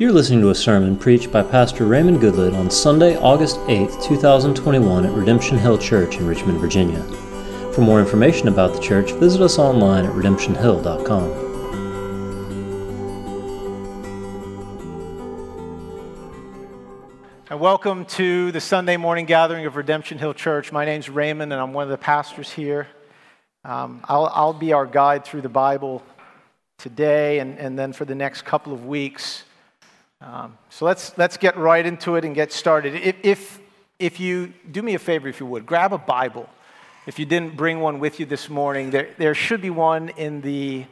You're listening to a sermon preached by Pastor Raymond Goodlett on Sunday, August 8, 2021, at Redemption Hill Church in Richmond, Virginia. For more information about the church, visit us online at redemptionhill.com. And welcome to the Sunday morning gathering of Redemption Hill Church. My name's Raymond, and I'm one of the pastors here. Um, I'll, I'll be our guide through the Bible today and, and then for the next couple of weeks. Um, so let's, let's get right into it and get started. If, if, if you do me a favor, if you would, grab a Bible. If you didn't bring one with you this morning, there, there should be one in the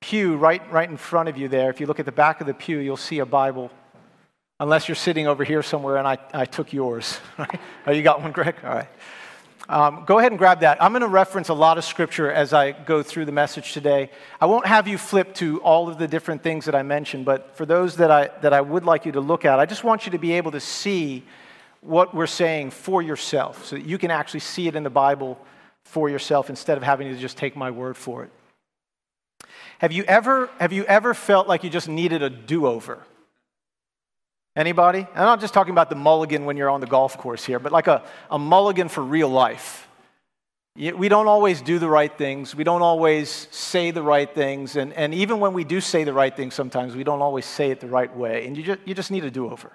pew right, right in front of you there. If you look at the back of the pew, you'll see a Bible. Unless you're sitting over here somewhere and I, I took yours. Oh, you got one, Greg? All right. Um, go ahead and grab that. I'm going to reference a lot of scripture as I go through the message today. I won't have you flip to all of the different things that I mentioned, but for those that I, that I would like you to look at, I just want you to be able to see what we're saying for yourself so that you can actually see it in the Bible for yourself instead of having to just take my word for it. Have you ever, have you ever felt like you just needed a do over? Anybody? I'm not just talking about the mulligan when you're on the golf course here, but like a, a mulligan for real life. We don't always do the right things. We don't always say the right things. And, and even when we do say the right things, sometimes we don't always say it the right way. And you just, you just need a do over.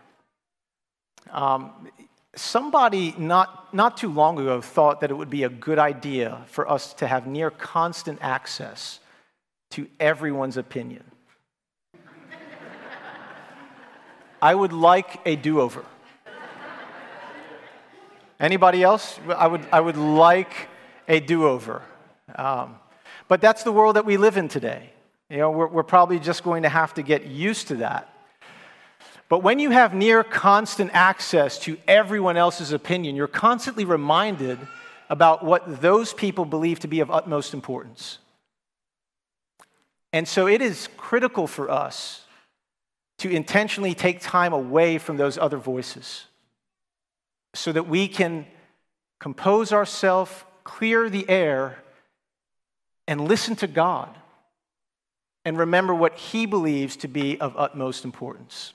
Um, somebody not, not too long ago thought that it would be a good idea for us to have near constant access to everyone's opinion. I would like a do over. Anybody else? I would, I would like a do over. Um, but that's the world that we live in today. You know, we're, we're probably just going to have to get used to that. But when you have near constant access to everyone else's opinion, you're constantly reminded about what those people believe to be of utmost importance. And so it is critical for us to intentionally take time away from those other voices so that we can compose ourselves, clear the air, and listen to God and remember what He believes to be of utmost importance.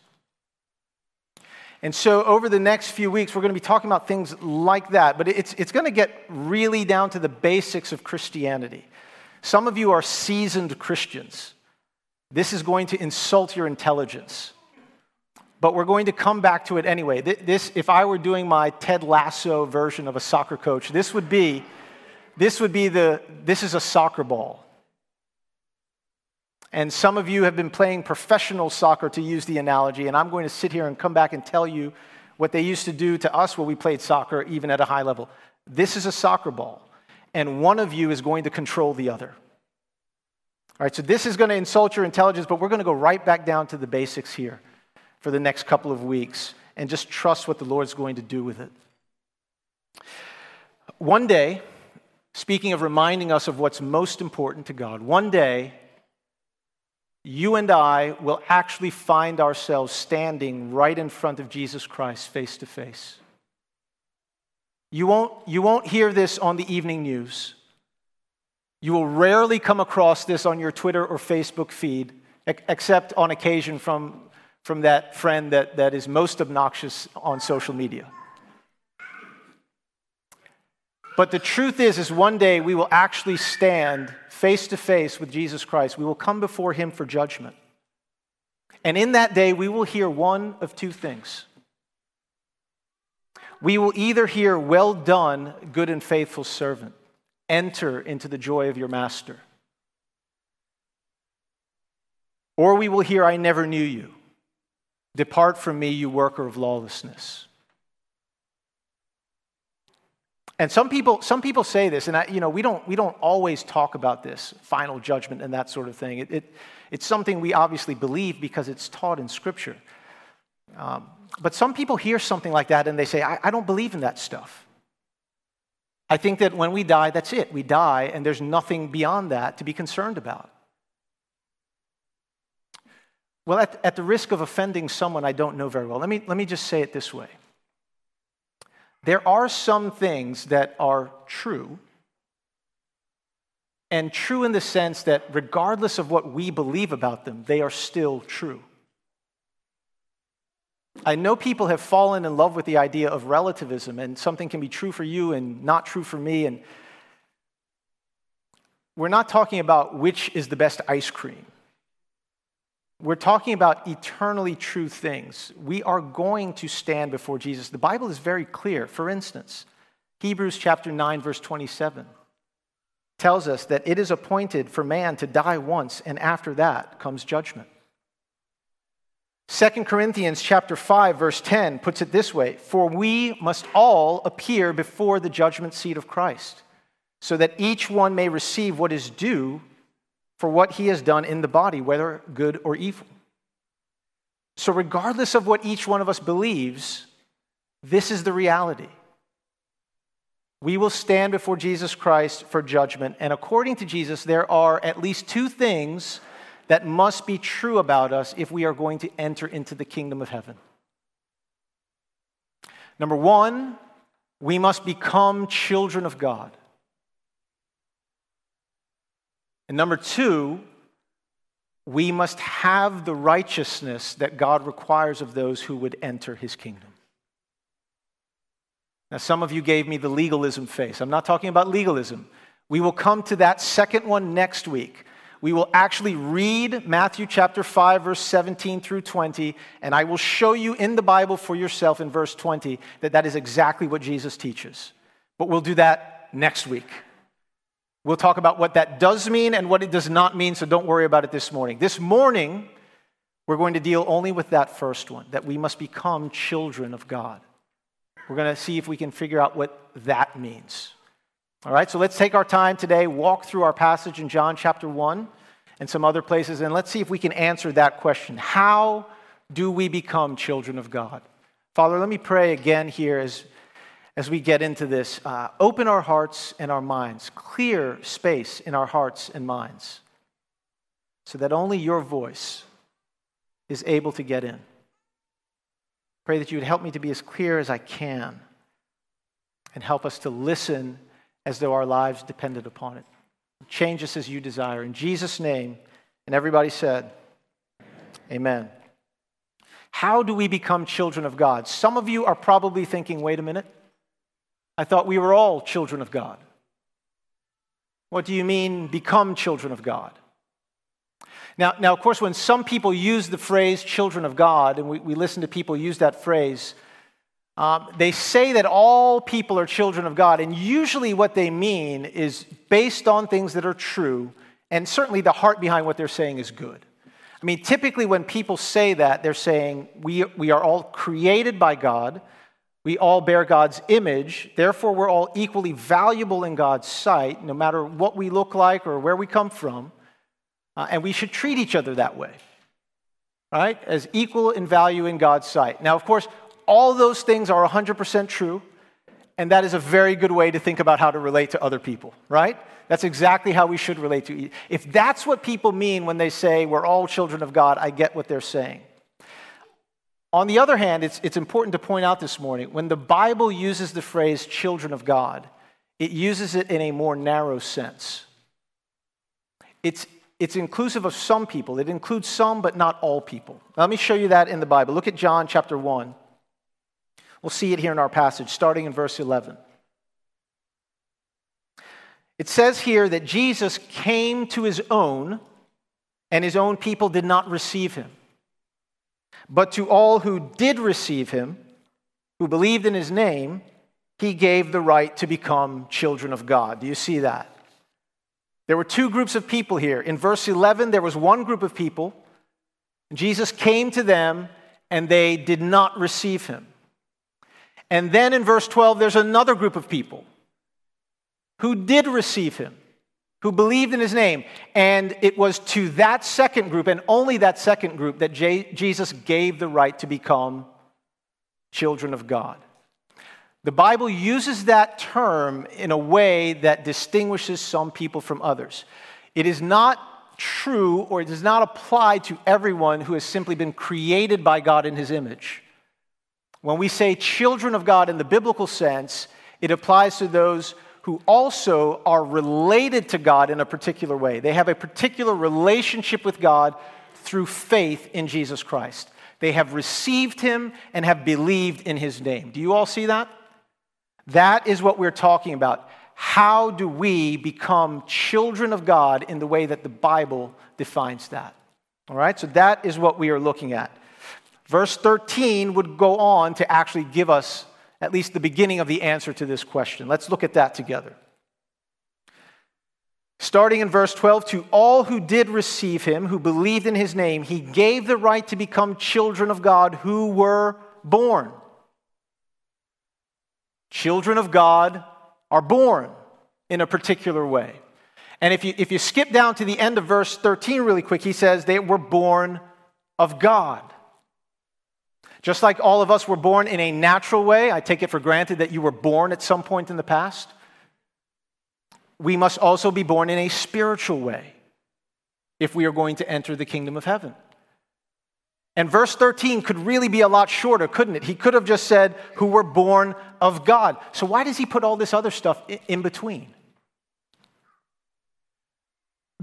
And so, over the next few weeks, we're going to be talking about things like that, but it's, it's going to get really down to the basics of Christianity. Some of you are seasoned Christians. This is going to insult your intelligence. But we're going to come back to it anyway. This, if I were doing my Ted Lasso version of a soccer coach, this would be, this would be the, this is a soccer ball. And some of you have been playing professional soccer, to use the analogy, and I'm going to sit here and come back and tell you what they used to do to us when we played soccer, even at a high level. This is a soccer ball, and one of you is going to control the other. All right, so this is going to insult your intelligence, but we're going to go right back down to the basics here for the next couple of weeks and just trust what the Lord's going to do with it. One day, speaking of reminding us of what's most important to God, one day, you and I will actually find ourselves standing right in front of Jesus Christ face to face. You won't, you won't hear this on the evening news. You will rarely come across this on your Twitter or Facebook feed, except on occasion from, from that friend that, that is most obnoxious on social media. But the truth is, is one day we will actually stand face to face with Jesus Christ. We will come before him for judgment. And in that day, we will hear one of two things. We will either hear, Well done, good and faithful servant. Enter into the joy of your master. Or we will hear, I never knew you. Depart from me, you worker of lawlessness. And some people, some people say this, and I, you know, we don't, we don't always talk about this final judgment and that sort of thing. It, it it's something we obviously believe because it's taught in Scripture. Um, but some people hear something like that and they say, I, I don't believe in that stuff. I think that when we die, that's it. We die, and there's nothing beyond that to be concerned about. Well, at, at the risk of offending someone I don't know very well, let me, let me just say it this way. There are some things that are true, and true in the sense that regardless of what we believe about them, they are still true. I know people have fallen in love with the idea of relativism, and something can be true for you and not true for me. And we're not talking about which is the best ice cream. We're talking about eternally true things. We are going to stand before Jesus. The Bible is very clear. For instance, Hebrews chapter 9, verse 27 tells us that it is appointed for man to die once, and after that comes judgment. 2 Corinthians chapter 5 verse 10 puts it this way, for we must all appear before the judgment seat of Christ, so that each one may receive what is due for what he has done in the body, whether good or evil. So regardless of what each one of us believes, this is the reality. We will stand before Jesus Christ for judgment, and according to Jesus, there are at least two things that must be true about us if we are going to enter into the kingdom of heaven. Number one, we must become children of God. And number two, we must have the righteousness that God requires of those who would enter his kingdom. Now, some of you gave me the legalism face. I'm not talking about legalism. We will come to that second one next week we will actually read Matthew chapter 5, verse 17 through 20, and I will show you in the Bible for yourself in verse 20 that that is exactly what Jesus teaches. But we'll do that next week. We'll talk about what that does mean and what it does not mean, so don't worry about it this morning. This morning, we're going to deal only with that first one that we must become children of God. We're going to see if we can figure out what that means. All right, so let's take our time today, walk through our passage in John chapter 1 and some other places, and let's see if we can answer that question. How do we become children of God? Father, let me pray again here as, as we get into this. Uh, open our hearts and our minds, clear space in our hearts and minds, so that only your voice is able to get in. Pray that you would help me to be as clear as I can and help us to listen as though our lives depended upon it. Change us as you desire. In Jesus' name, and everybody said, Amen. How do we become children of God? Some of you are probably thinking, wait a minute. I thought we were all children of God. What do you mean, become children of God? Now, now of course, when some people use the phrase children of God, and we, we listen to people use that phrase, um, they say that all people are children of God, and usually what they mean is based on things that are true, and certainly the heart behind what they're saying is good. I mean, typically when people say that, they're saying we, we are all created by God, we all bear God's image, therefore we're all equally valuable in God's sight, no matter what we look like or where we come from, uh, and we should treat each other that way, right? As equal in value in God's sight. Now, of course, all those things are 100% true, and that is a very good way to think about how to relate to other people, right? That's exactly how we should relate to. Each. If that's what people mean when they say we're all children of God, I get what they're saying. On the other hand, it's, it's important to point out this morning when the Bible uses the phrase children of God, it uses it in a more narrow sense. It's, it's inclusive of some people, it includes some, but not all people. Let me show you that in the Bible. Look at John chapter 1. We'll see it here in our passage, starting in verse 11. It says here that Jesus came to his own, and his own people did not receive him. But to all who did receive him, who believed in his name, he gave the right to become children of God. Do you see that? There were two groups of people here. In verse 11, there was one group of people. Jesus came to them, and they did not receive him. And then in verse 12, there's another group of people who did receive him, who believed in his name. And it was to that second group, and only that second group, that J- Jesus gave the right to become children of God. The Bible uses that term in a way that distinguishes some people from others. It is not true or it does not apply to everyone who has simply been created by God in his image. When we say children of God in the biblical sense, it applies to those who also are related to God in a particular way. They have a particular relationship with God through faith in Jesus Christ. They have received him and have believed in his name. Do you all see that? That is what we're talking about. How do we become children of God in the way that the Bible defines that? All right, so that is what we are looking at. Verse 13 would go on to actually give us at least the beginning of the answer to this question. Let's look at that together. Starting in verse 12, to all who did receive him, who believed in his name, he gave the right to become children of God who were born. Children of God are born in a particular way. And if you, if you skip down to the end of verse 13 really quick, he says they were born of God. Just like all of us were born in a natural way, I take it for granted that you were born at some point in the past we must also be born in a spiritual way if we are going to enter the kingdom of heaven. And verse 13 could really be a lot shorter, couldn't it? He could have just said, who were born of God. So why does he put all this other stuff in between?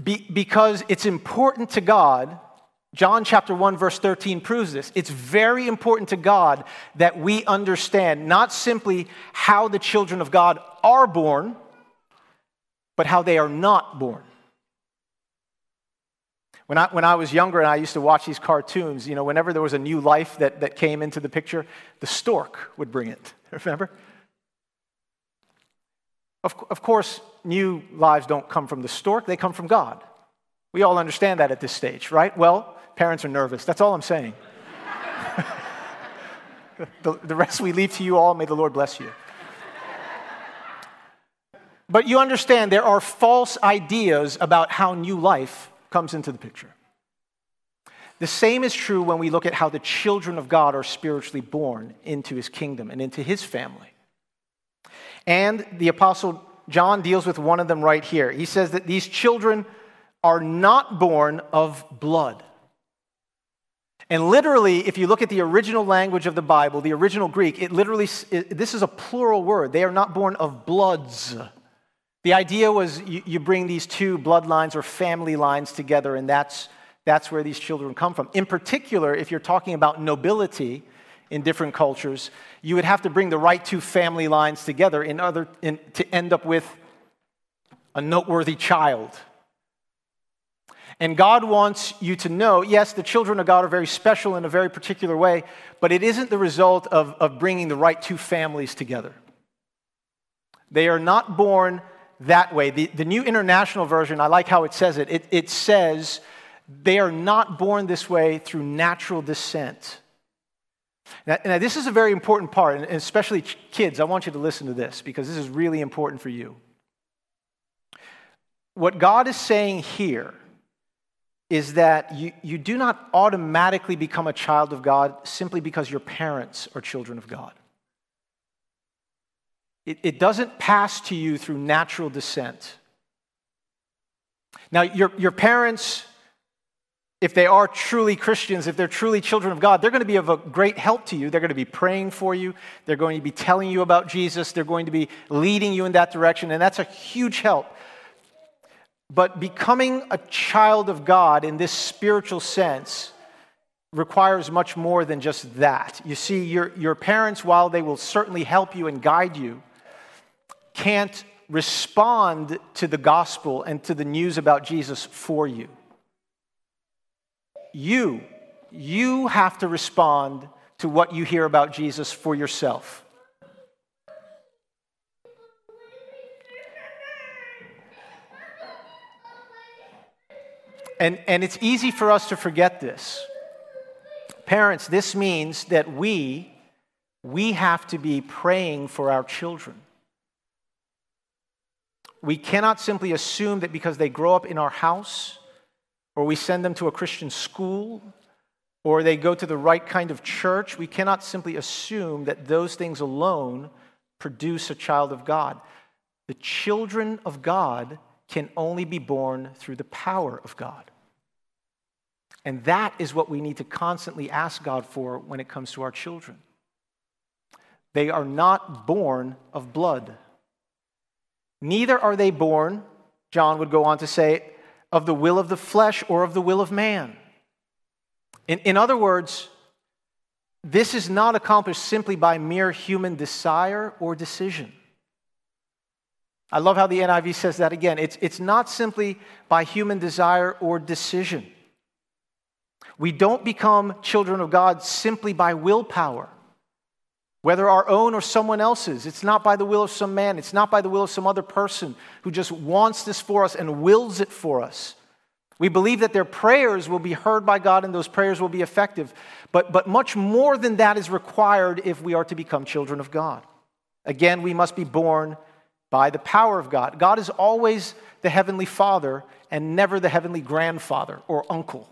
Be- because it's important to God. John chapter 1, verse 13 proves this. It's very important to God that we understand not simply how the children of God are born but how they are not born. When I, when I was younger and I used to watch these cartoons, you know, whenever there was a new life that, that came into the picture, the stork would bring it. Remember? Of, of course, new lives don't come from the stork, they come from God. We all understand that at this stage, right? Well, parents are nervous. That's all I'm saying. the, the rest we leave to you all. May the Lord bless you. But you understand there are false ideas about how new life comes into the picture. The same is true when we look at how the children of God are spiritually born into his kingdom and into his family. And the apostle John deals with one of them right here. He says that these children are not born of blood. And literally, if you look at the original language of the Bible, the original Greek, it literally, it, this is a plural word. They are not born of bloods. The idea was you, you bring these two bloodlines or family lines together, and that's, that's where these children come from. In particular, if you're talking about nobility in different cultures, you would have to bring the right two family lines together in other, in, to end up with a noteworthy child. And God wants you to know yes, the children of God are very special in a very particular way, but it isn't the result of, of bringing the right two families together. They are not born that way. The, the New International Version, I like how it says it. it. It says, they are not born this way through natural descent. Now, now, this is a very important part, and especially kids, I want you to listen to this because this is really important for you. What God is saying here is that you, you do not automatically become a child of God simply because your parents are children of God. It, it doesn't pass to you through natural descent. Now, your, your parents, if they are truly Christians, if they're truly children of God, they're going to be of a great help to you. They're going to be praying for you. They're going to be telling you about Jesus. They're going to be leading you in that direction, and that's a huge help. But becoming a child of God in this spiritual sense requires much more than just that. You see, your, your parents, while they will certainly help you and guide you, can't respond to the gospel and to the news about Jesus for you. You, you have to respond to what you hear about Jesus for yourself. And, and it's easy for us to forget this. Parents, this means that we, we have to be praying for our children. We cannot simply assume that because they grow up in our house, or we send them to a Christian school, or they go to the right kind of church, we cannot simply assume that those things alone produce a child of God. The children of God can only be born through the power of God. And that is what we need to constantly ask God for when it comes to our children. They are not born of blood. Neither are they born, John would go on to say, of the will of the flesh or of the will of man. In, in other words, this is not accomplished simply by mere human desire or decision. I love how the NIV says that again. It's, it's not simply by human desire or decision. We don't become children of God simply by willpower, whether our own or someone else's. It's not by the will of some man, it's not by the will of some other person who just wants this for us and wills it for us. We believe that their prayers will be heard by God and those prayers will be effective. But, but much more than that is required if we are to become children of God. Again, we must be born by the power of God. God is always the heavenly father and never the heavenly grandfather or uncle.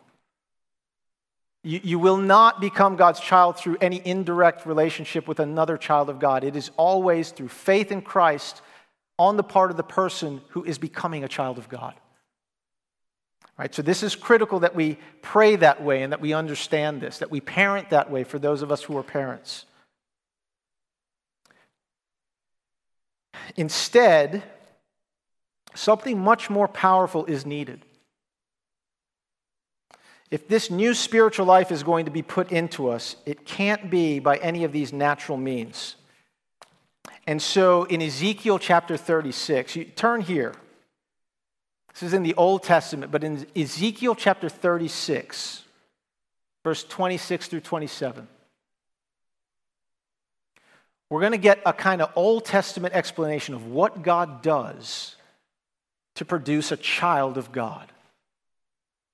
You, you will not become God's child through any indirect relationship with another child of God. It is always through faith in Christ on the part of the person who is becoming a child of God. Right, so this is critical that we pray that way and that we understand this, that we parent that way for those of us who are parents. Instead, something much more powerful is needed. If this new spiritual life is going to be put into us, it can't be by any of these natural means. And so in Ezekiel chapter 36, you turn here. This is in the Old Testament, but in Ezekiel chapter 36, verse 26 through 27, we're going to get a kind of Old Testament explanation of what God does to produce a child of God.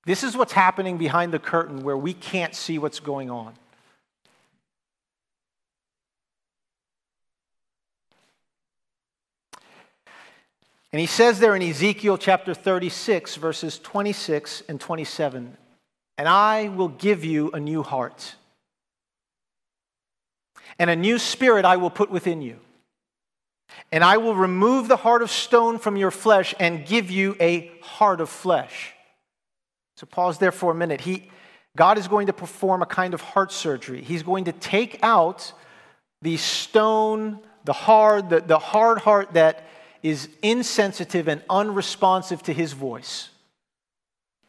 This is what's happening behind the curtain where we can't see what's going on. And he says there in Ezekiel chapter 36, verses 26 and 27, and I will give you a new heart, and a new spirit I will put within you. And I will remove the heart of stone from your flesh and give you a heart of flesh. So pause there for a minute. He, God is going to perform a kind of heart surgery. He's going to take out the stone, the hard, the, the hard heart that is insensitive and unresponsive to his voice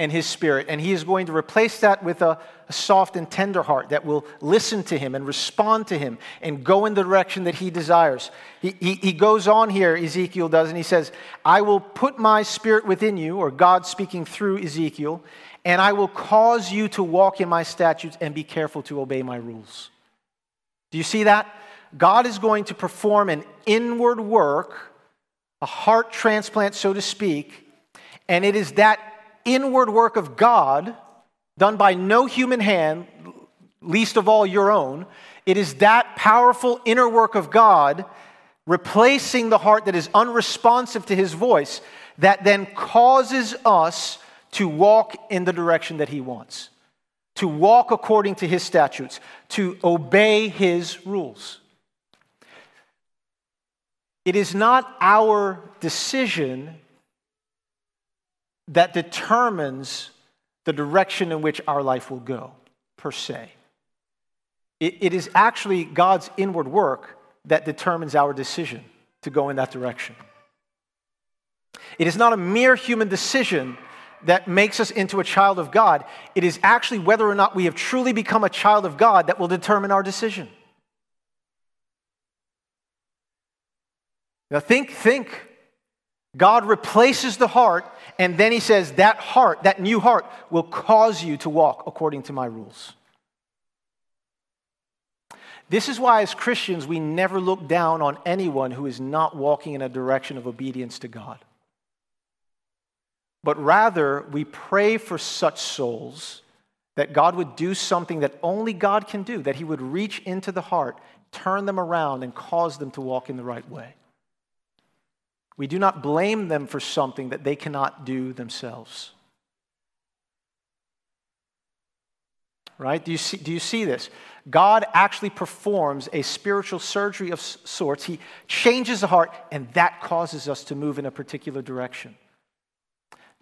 and his spirit. And he is going to replace that with a, a, soft and tender heart that will listen to him and respond to him and go in the direction that he desires. He, he, he goes on here, Ezekiel does, and he says, I will put my spirit within you, or God speaking through Ezekiel, and I will cause you to walk in my statutes and be careful to obey my rules. Do you see that? God is going to perform an inward work a heart transplant, so to speak, and it is that inward work of God, done by no human hand, least of all your own. It is that powerful inner work of God replacing the heart that is unresponsive to his voice that then causes us to walk in the direction that he wants, to walk according to his statutes, to obey his rules. It is not our decision that determines the direction in which our life will go, per se. It, it is actually God's inward work that determines our decision to go in that direction. It is not a mere human decision that makes us into a child of God. It is actually whether or not we have truly become a child of God that will determine our decision. Now think, think. God replaces the heart, and then he says, That heart, that new heart, will cause you to walk according to my rules. This is why, as Christians, we never look down on anyone who is not walking in a direction of obedience to God. But rather, we pray for such souls that God would do something that only God can do, that He would reach into the heart, turn them around, and cause them to walk in the right way. We do not blame them for something that they cannot do themselves. Right? Do you see, do you see this? God actually performs a spiritual surgery of sorts. He changes the heart, and that causes us to move in a particular direction.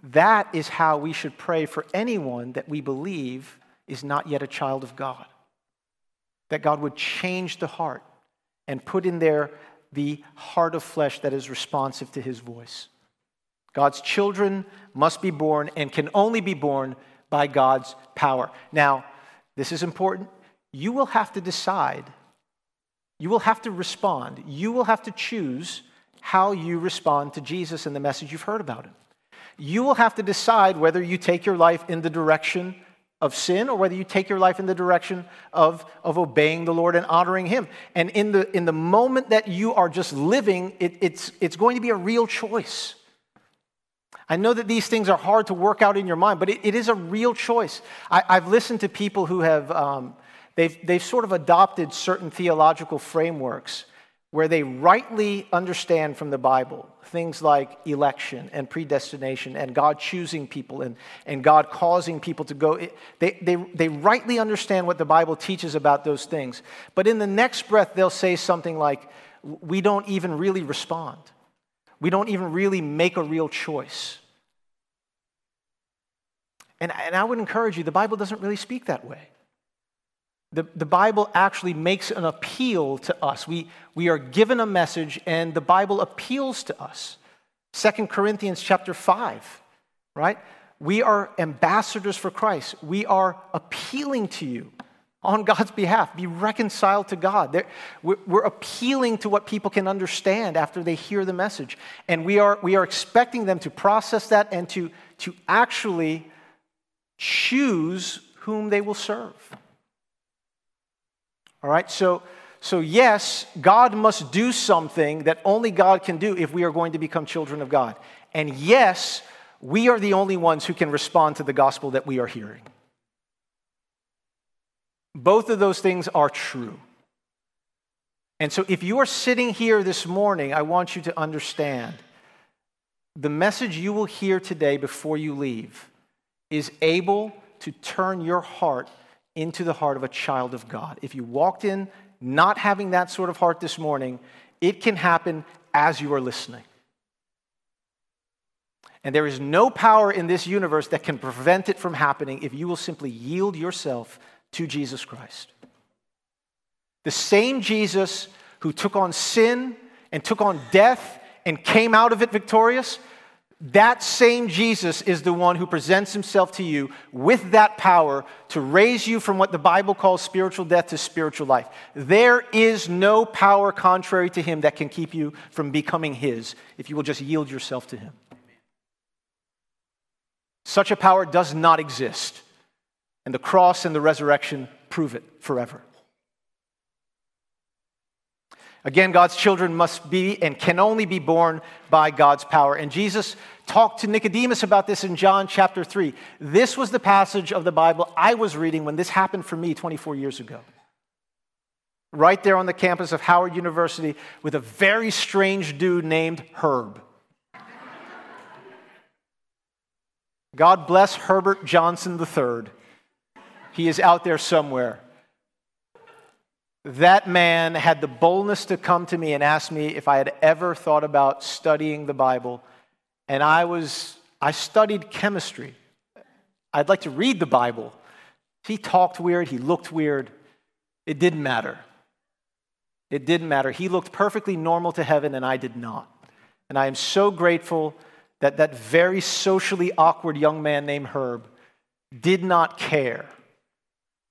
That is how we should pray for anyone that we believe is not yet a child of God. That God would change the heart and put in there the heart of flesh that is responsive to his voice. God's children must be born and can only be born by God's power. Now, this is important, you will have to decide, you will have to respond, you will have to choose how you respond to Jesus and the message you've heard about him. You will have to decide whether you take your life in the direction of sin or whether you take your life in the direction of, of obeying the Lord and honoring Him. And in the, in the moment that you are just living, it, it's, it's going to be a real choice. I know that these things are hard to work out in your mind, but it, it is a real choice. I, have listened to people who have, um, they've, they've sort of adopted certain theological frameworks where they rightly understand from the Bible things like election and predestination and God choosing people and, and God causing people to go. They, they, they rightly understand what the Bible teaches about those things. But in the next breath, they'll say something like, We don't even really respond. We don't even really make a real choice. And, and I would encourage you, the Bible doesn't really speak that way. The, the Bible actually makes an appeal to us. We, we are given a message, and the Bible appeals to us. Second Corinthians chapter 5, right? We are ambassadors for Christ. We are appealing to you on God's behalf. Be reconciled to God. We're, we're appealing to what people can understand after they hear the message. And we are, we are expecting them to process that and to, to actually choose whom they will serve. All right, so, so yes, God must do something that only God can do if we are going to become children of God. And yes, we are the only ones who can respond to the gospel that we are hearing. Both of those things are true. And so, if you are sitting here this morning, I want you to understand the message you will hear today before you leave is able to turn your heart into the heart of a child of God. If you walked in not having that sort of heart this morning, it can happen as you are listening. And there is no power in this universe that can prevent it from happening if you will simply yield yourself to Jesus Christ. The same Jesus who took on sin and took on death and came out of it victorious that same Jesus is the one who presents himself to you with that power to raise you from what the Bible calls spiritual death to spiritual life. There is no power contrary to him that can keep you from becoming his if you will just yield yourself to him. Such a power does not exist, and the cross and the resurrection prove it forever. Again, God's children must be and can only be born by God's power. And Jesus talked to Nicodemus about this in John chapter 3. This was the passage of the Bible I was reading when this happened for me 24 years ago. Right there on the campus of Howard University with a very strange dude named Herb. God bless Herbert Johnson III. He is out there somewhere that man had the boldness to come to me and ask me if I had ever thought about studying the Bible. And I was, I studied chemistry. I'd like to read the Bible. He talked weird, he looked weird. It didn't matter. It didn't matter. He looked perfectly normal to heaven, and I did not. And I am so grateful that that very socially awkward young man named Herb did not care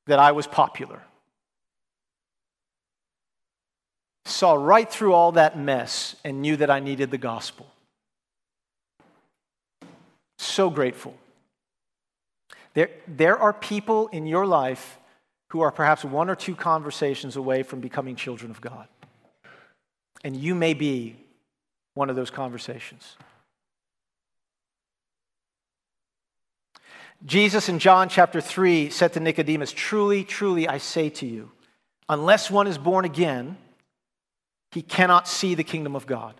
that I was popular. Saw right through all that mess and knew that I needed the gospel. So grateful. There, there are people in your life who are perhaps one or two conversations away from becoming children of God. And you may be one of those conversations. Jesus in John chapter 3 said to Nicodemus, Truly, truly, I say to you, unless one is born again, he cannot see the kingdom of God.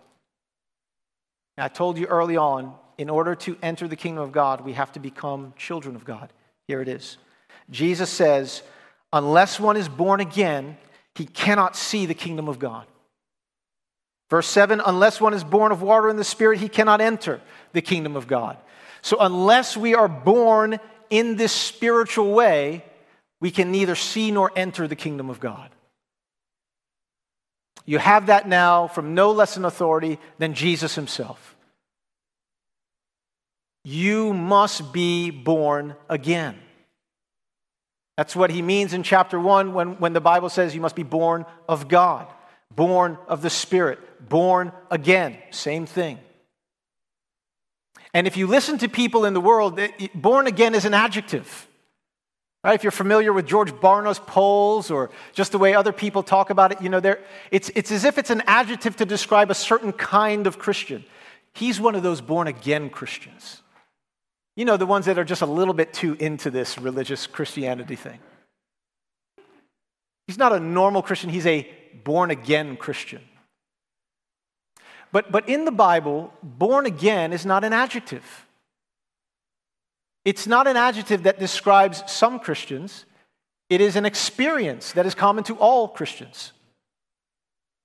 I told you early on, in order to enter the kingdom of God, we have to become children of God. Here it is. Jesus says, unless one is born again, he cannot see the kingdom of God. Verse 7 unless one is born of water and the Spirit, he cannot enter the kingdom of God. So, unless we are born in this spiritual way, we can neither see nor enter the kingdom of God. You have that now from no less an authority than Jesus himself. You must be born again. That's what he means in chapter 1 when, when the Bible says you must be born of God, born of the Spirit, born again. Same thing. And if you listen to people in the world, born again is an adjective. Right? If you're familiar with George Barna's polls or just the way other people talk about it, you know, it's, it's as if it's an adjective to describe a certain kind of Christian. He's one of those born again Christians. You know, the ones that are just a little bit too into this religious Christianity thing. He's not a normal Christian, he's a born again Christian. But, but in the Bible, born again is not an adjective. It's not an adjective that describes some Christians, it is an experience that is common to all Christians.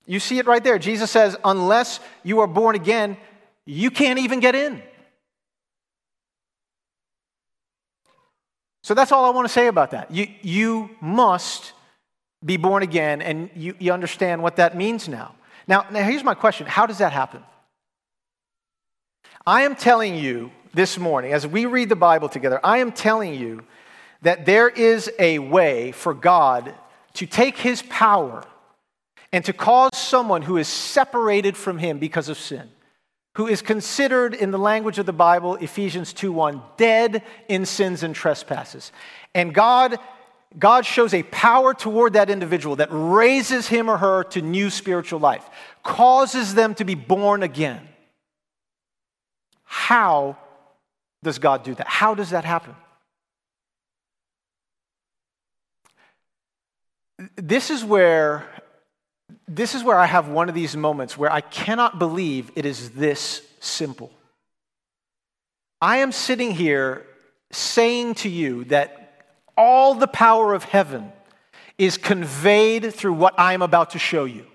You see it right there. Jesus says, unless you are born again, you can't even get in. So that's all I want to say about that. You, you must be born again, and you, you understand what that means now. now. Now, here's my question How does that happen? I am telling you this morning, as we read the Bible together, I am telling you that there is a way for God to take his power and to cause someone who is separated from him because of sin who is considered in the language of the Bible, Ephesians 2:1, dead in sins and trespasses. And God God shows a power toward that individual that raises him or her to new spiritual life, causes them to be born again. How does God do that? How does that happen? This is where this is where I have one of these moments where I cannot believe it is this simple. I am sitting here saying to you that all the power of heaven is conveyed through what I'm about to show you.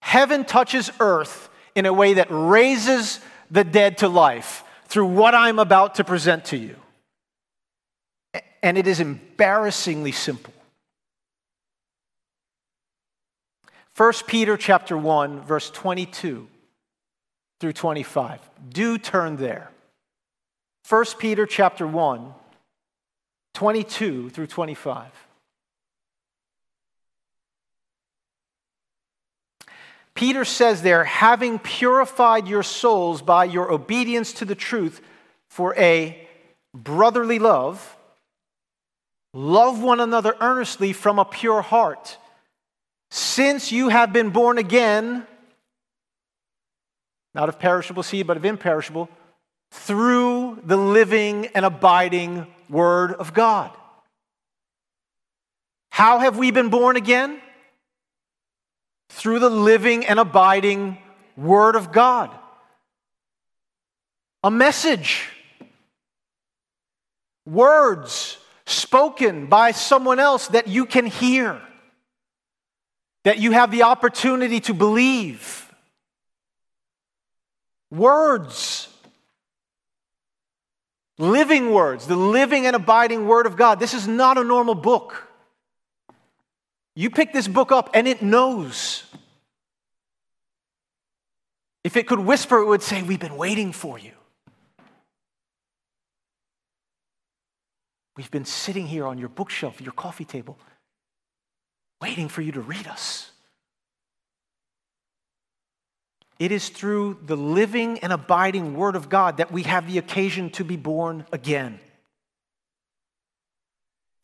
Heaven touches earth in a way that raises the dead to life through what I'm about to present to you. And it is embarrassingly simple. 1 Peter chapter 1 verse 22 through 25. Do turn there. 1 Peter chapter 1 22 through 25. Peter says there, having purified your souls by your obedience to the truth for a brotherly love, love one another earnestly from a pure heart since you have been born again, not of perishable seed, but of imperishable, through the living and abiding Word of God. How have we been born again? Through the living and abiding Word of God. A message. Words spoken by someone else that you can hear that you have the opportunity to believe. Words. Living words, the living and abiding Word of God. This is not a normal book. You pick this book up and it knows. If it could whisper, it would say, We've been waiting for you. We've been sitting here on your bookshelf, your coffee table, waiting for you to read us. It is through the living and abiding Word of God that we have the occasion to be born again.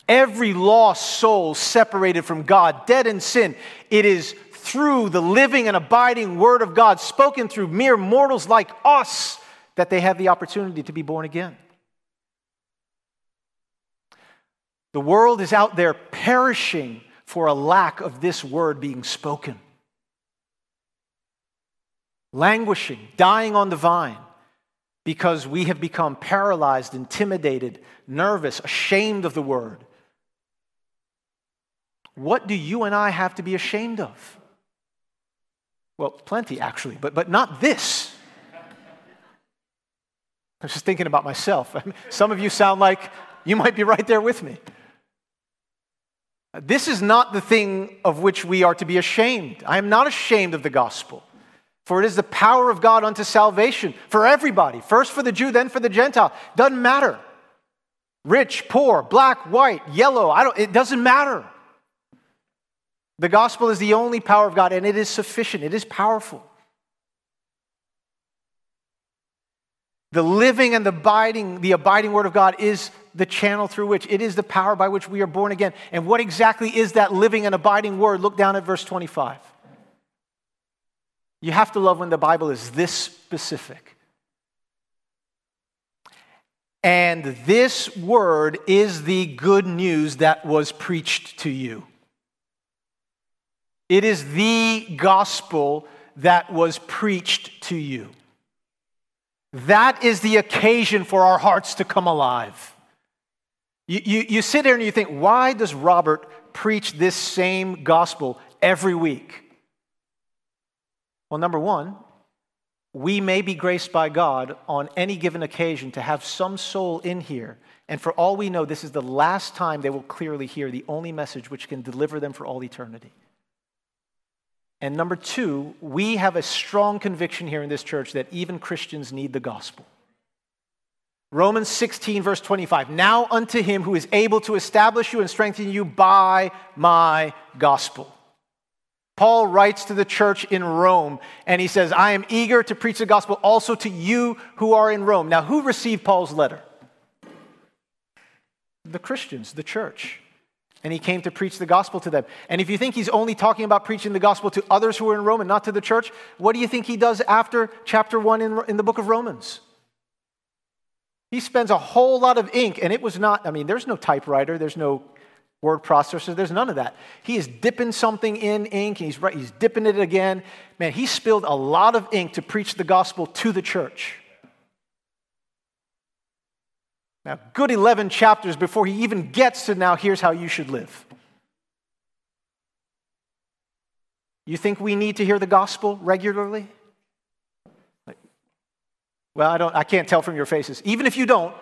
Every lost soul separated from God, dead in sin, it is through the living and abiding Word of God, spoken through mere mortals like us, that they have the opportunity to be born again. The world is out there perishing for a lack of this word being spoken. Languishing, dying on the vine, because we have become paralyzed, intimidated, nervous, ashamed of the word. What do you and I have to be ashamed of? Well, plenty actually, but, but not this. I was just thinking about myself. Some of you sound like you might be right there with me. This is not the thing of which we are to be ashamed. I am not ashamed of the gospel, for it is the power of God unto salvation for everybody, first for the Jew, then for the Gentile. Doesn't matter. Rich, poor, black, white, yellow, I don't, it doesn't matter. The gospel is the only power of God, and it is sufficient, it is powerful. The living and the abiding, the abiding word of God is the channel through which it is the power by which we are born again. And what exactly is that living and abiding word? Look down at verse 25. You have to love when the Bible is this specific. And this word is the good news that was preached to you. It is the gospel that was preached to you. That is the occasion for our hearts to come alive. You, you, you sit there and you think, why does Robert preach this same gospel every week? Well, number one, we may be graced by God on any given occasion to have some soul in here. And for all we know, this is the last time they will clearly hear the only message which can deliver them for all eternity. And number two, we have a strong conviction here in this church that even Christians need the gospel. Romans 16, verse 25. Now unto him who is able to establish you and strengthen you by my gospel. Paul writes to the church in Rome and he says, I am eager to preach the gospel also to you who are in Rome. Now, who received Paul's letter? The Christians, the church. And he came to preach the gospel to them. And if you think he's only talking about preaching the gospel to others who are in Rome and not to the church, what do you think he does after chapter 1 in, in the book of Romans? He spends a whole lot of ink, and it was not, I mean, there's no typewriter, there's no word processor. There's none of that. He is dipping something in ink, and he's, he's dipping it again. Man, he spilled a lot of ink to preach the gospel to the church. Now, good 11 chapters before he even gets to now, here's how you should live. You think we need to hear the gospel regularly? Well, I, don't, I can't tell from your faces. Even if you don't,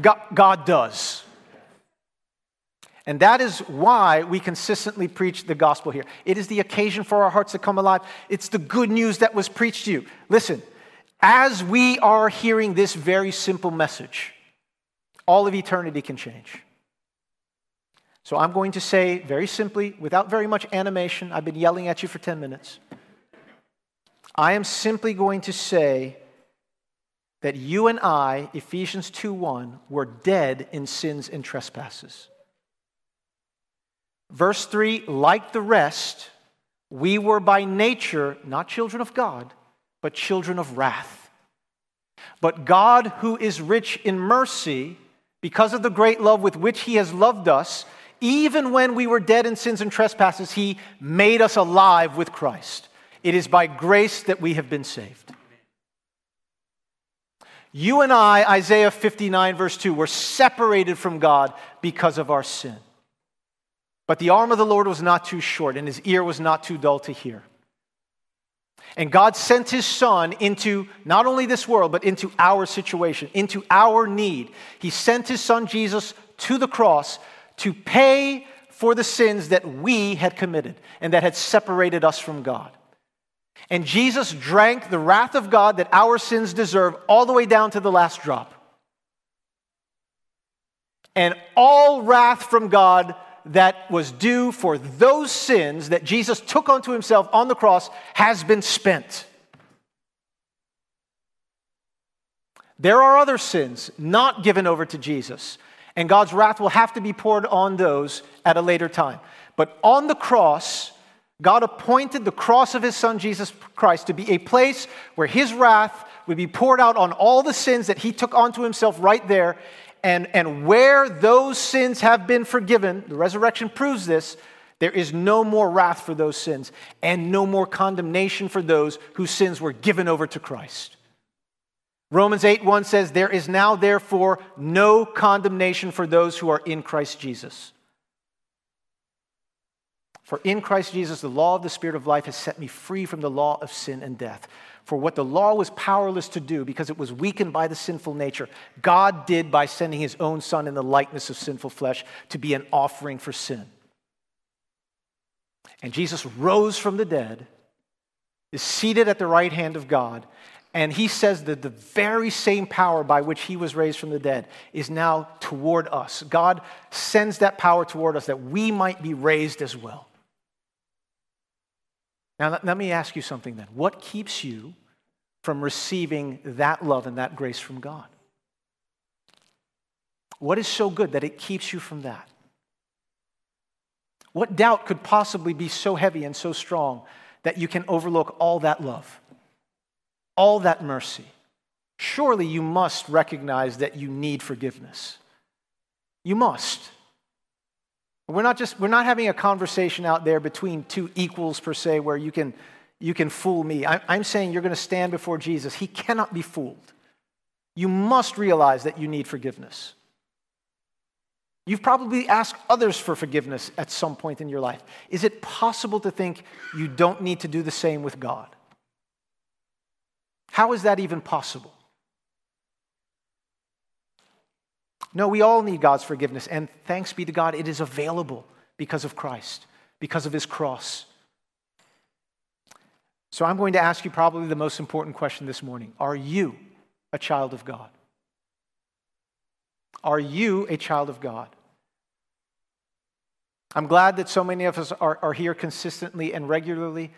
God, God does. And that is why we consistently preach the gospel here. It is the occasion for our hearts to come alive. It's the good news that was preached to you. Listen, as we are hearing this very simple message, all of eternity can change. So I'm going to say very simply, without very much animation, I've been yelling at you for 10 minutes. I am simply going to say that you and I, Ephesians 2:1, were dead in sins and trespasses. Verse 3 like the rest, we were by nature not children of God, but children of wrath. But God, who is rich in mercy, because of the great love with which He has loved us, even when we were dead in sins and trespasses, He made us alive with Christ. It is by grace that we have been saved. You and I, Isaiah 59, verse 2, were separated from God because of our sin. But the arm of the Lord was not too short, and his ear was not too dull to hear. And God sent his son into not only this world, but into our situation, into our need. He sent his son Jesus to the cross to pay for the sins that we had committed and that had separated us from God. And Jesus drank the wrath of God that our sins deserve all the way down to the last drop. And all wrath from God that was due for those sins that Jesus took onto himself on the cross has been spent. There are other sins not given over to Jesus, and God's wrath will have to be poured on those at a later time. But on the cross, God appointed the cross of his son Jesus Christ to be a place where his wrath would be poured out on all the sins that he took onto himself right there, and, and where those sins have been forgiven, the resurrection proves this, there is no more wrath for those sins and no more condemnation for those whose sins were given over to Christ. Romans 8 1 says, There is now, therefore, no condemnation for those who are in Christ Jesus. For in Christ Jesus, the law of the Spirit of life has set me free from the law of sin and death. For what the law was powerless to do because it was weakened by the sinful nature, God did by sending his own Son in the likeness of sinful flesh to be an offering for sin. And Jesus rose from the dead, is seated at the right hand of God, And he says that the very same power by which he was raised from the dead is now toward us. God sends that power toward us that we might be raised as well. Now, let me ask you something then. What keeps you from receiving that love and that grace from God? What is so good that it keeps you from that? What doubt could possibly be so heavy and so strong that you can overlook all that love, all that mercy? Surely you must recognize that you need forgiveness. You must. We're not just we're not having a conversation out there between two equals per se where you can you can fool me. I, I'm saying you're going to stand before Jesus. He cannot be fooled. You must realize that you need forgiveness. You've probably asked others for forgiveness at some point in your life. Is it possible to think you don't need to do the same with God? How is that even possible? No, we all need God's forgiveness, and thanks be to God, it is available because of Christ, because of his cross. So I'm going to ask you probably the most important question this morning Are you a child of God? Are you a child of God? I'm glad that so many of us are, are here consistently and regularly.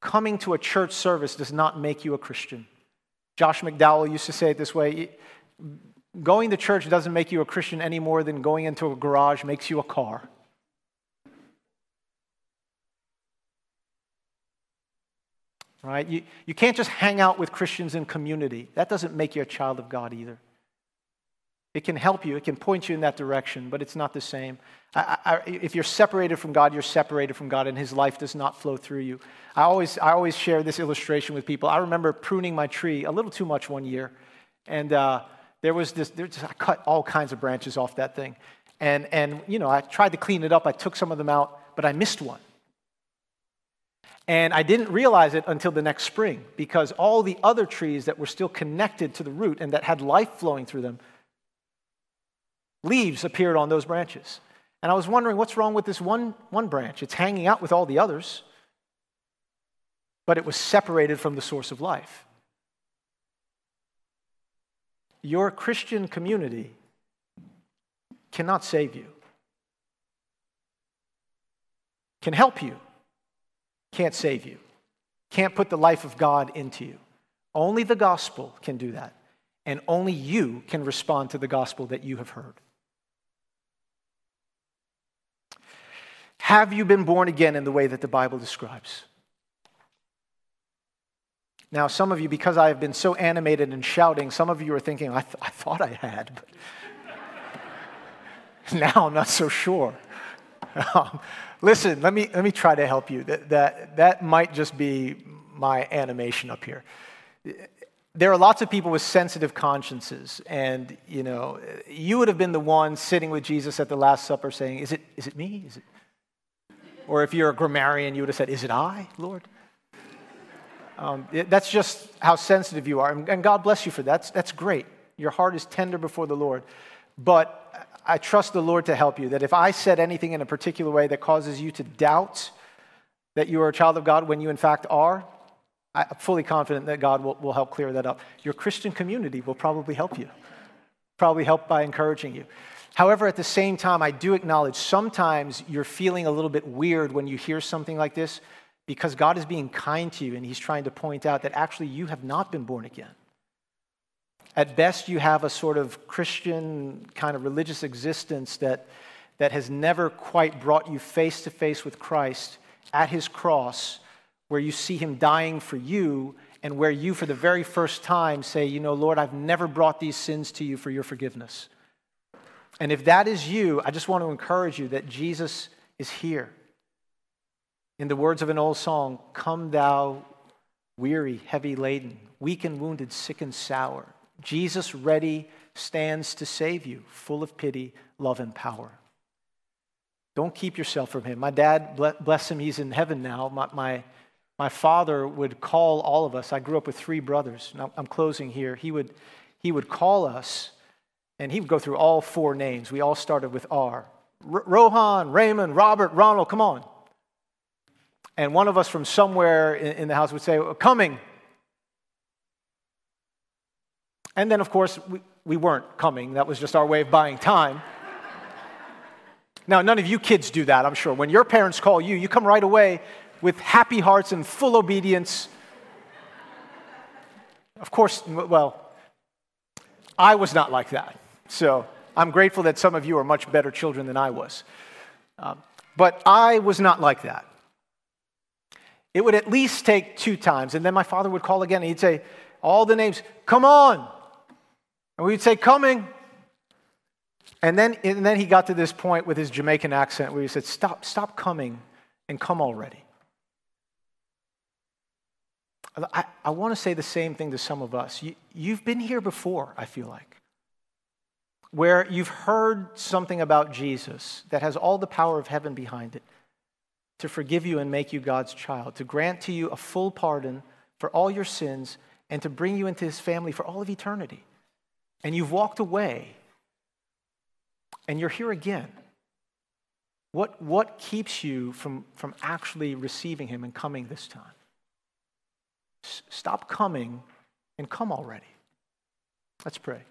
Coming to a church service does not make you a Christian. Josh McDowell used to say it this way Going to church doesn't make you a Christian any more than going into a garage makes you a car. Right? You, you can't just hang out with Christians in community. That doesn't make you a child of God either. It can help you, it can point you in that direction, but it's not the same. I, I, if you're separated from God, you're separated from God, and His life does not flow through you. I always, I always share this illustration with people. I remember pruning my tree a little too much one year, and uh, there was this, there just, I cut all kinds of branches off that thing. And, and, you know, I tried to clean it up. I took some of them out, but I missed one. And I didn't realize it until the next spring because all the other trees that were still connected to the root and that had life flowing through them, leaves appeared on those branches. And I was wondering what's wrong with this one, one branch? It's hanging out with all the others, but it was separated from the source of life. Your Christian community cannot save you, can help you, can't save you, can't put the life of God into you. Only the gospel can do that, and only you can respond to the gospel that you have heard. Have you been born again in the way that the Bible describes? Now, some of you, because I have been so animated and shouting, some of you are thinking, I, th- I thought I had, but now I'm not so sure. Um, listen, let me, let me try to help you. That, that, that might just be my animation up here. There are lots of people with sensitive consciences, and you know, you would have been the one sitting with Jesus at the Last Supper saying, Is it, is it me? Is it? Or if you're a grammarian, you would have said, Is it I, Lord? Um, it, that's just how sensitive you are. And, and God bless you for that. That's, that's great. Your heart is tender before the Lord. But I trust the Lord to help you that if I said anything in a particular way that causes you to doubt that you are a child of God when you in fact are, I'm fully confident that God will, will help clear that up. Your Christian community will probably help you, probably help by encouraging you. However, at the same time, I do acknowledge sometimes you're feeling a little bit weird when you hear something like this because God is being kind to you and He's trying to point out that actually you have not been born again. At best, you have a sort of Christian kind of religious existence that, that has never quite brought you face to face with Christ at His cross, where you see Him dying for you, and where you, for the very first time, say, You know, Lord, I've never brought these sins to you for your forgiveness. And if that is you, I just want to encourage you that Jesus is here. In the words of an old song, Come thou weary, heavy laden, weak and wounded, sick and sour. Jesus ready stands to save you, full of pity, love, and power. Don't keep yourself from him. My dad, bless him, he's in heaven now. My, my, my father would call all of us. I grew up with three brothers. Now, I'm closing here. He would, he would call us, and he would go through all four names. We all started with R. R- Rohan, Raymond, Robert, Ronald, come on. And one of us from somewhere in, the house would say, Coming. And then, of course, we, we weren't coming. That was just our way of buying time. now, none of you kids do that, I'm sure. When your parents call you, you come right away with happy hearts and full obedience. Of course, well, I was not like that. So I'm grateful that some of you are much better children than I was. Um, but I was not like that. It would at least take two times. And then my father would call again and he'd say, All the names, come on. And we'd say, Coming. And then, and then he got to this point with his Jamaican accent where he said, Stop, stop coming and come already. I, I want to say the same thing to some of us. You, you've been here before, I feel like, where you've heard something about Jesus that has all the power of heaven behind it to forgive you and make you God's child, to grant to you a full pardon for all your sins, and to bring you into his family for all of eternity. And you've walked away, and you're here again. What, what keeps you from, from actually receiving him and coming this time? S- stop coming and come already. Let's pray.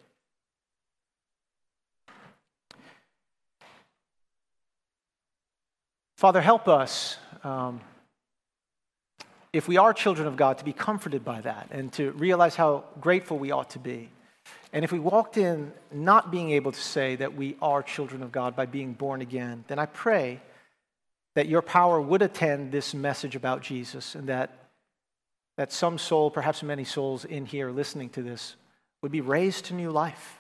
Father, help us, um, if we are children of God, to be comforted by that and to realize how grateful we ought to be. And if we walked in not being able to say that we are children of God by being born again, then I pray that your power would attend this message about Jesus and that, that some soul, perhaps many souls in here listening to this, would be raised to new life,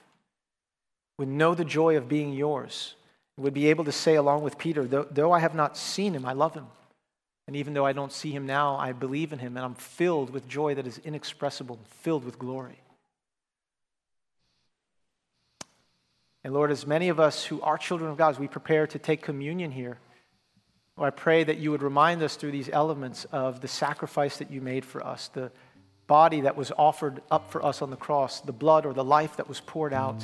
would know the joy of being yours would be able to say, along with Peter, though, though I have not seen him, I love him. And even though I don't see him now, I believe in him, and I'm filled with joy that is inexpressible, filled with glory. And Lord, as many of us who are children of God, as we prepare to take communion here, I pray that you would remind us through these elements of the sacrifice that you made for us, the body that was offered up for us on the cross, the blood or the life that was poured out,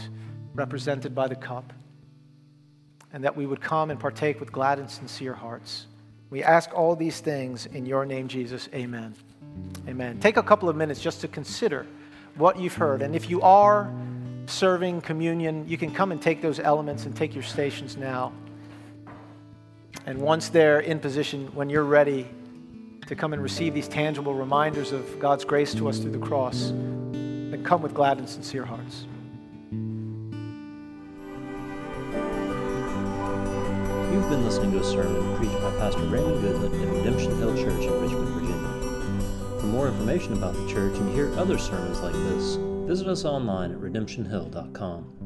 represented by the cup and that we would come and partake with glad and sincere hearts. We ask all these things in your name, Jesus. Amen. Amen. Take a couple of minutes just to consider what you've heard. And if you are serving communion, you can come and take those elements and take your stations now. And once they're in position, when you're ready to come and receive these tangible reminders of God's grace to us through the cross, then come with glad and sincere hearts. You've been listening to a sermon preached by Pastor Raymond Goodlett at Redemption Hill Church in Richmond, Virginia. For more information about the church and to hear other sermons like this, visit us online at redemptionhill.com.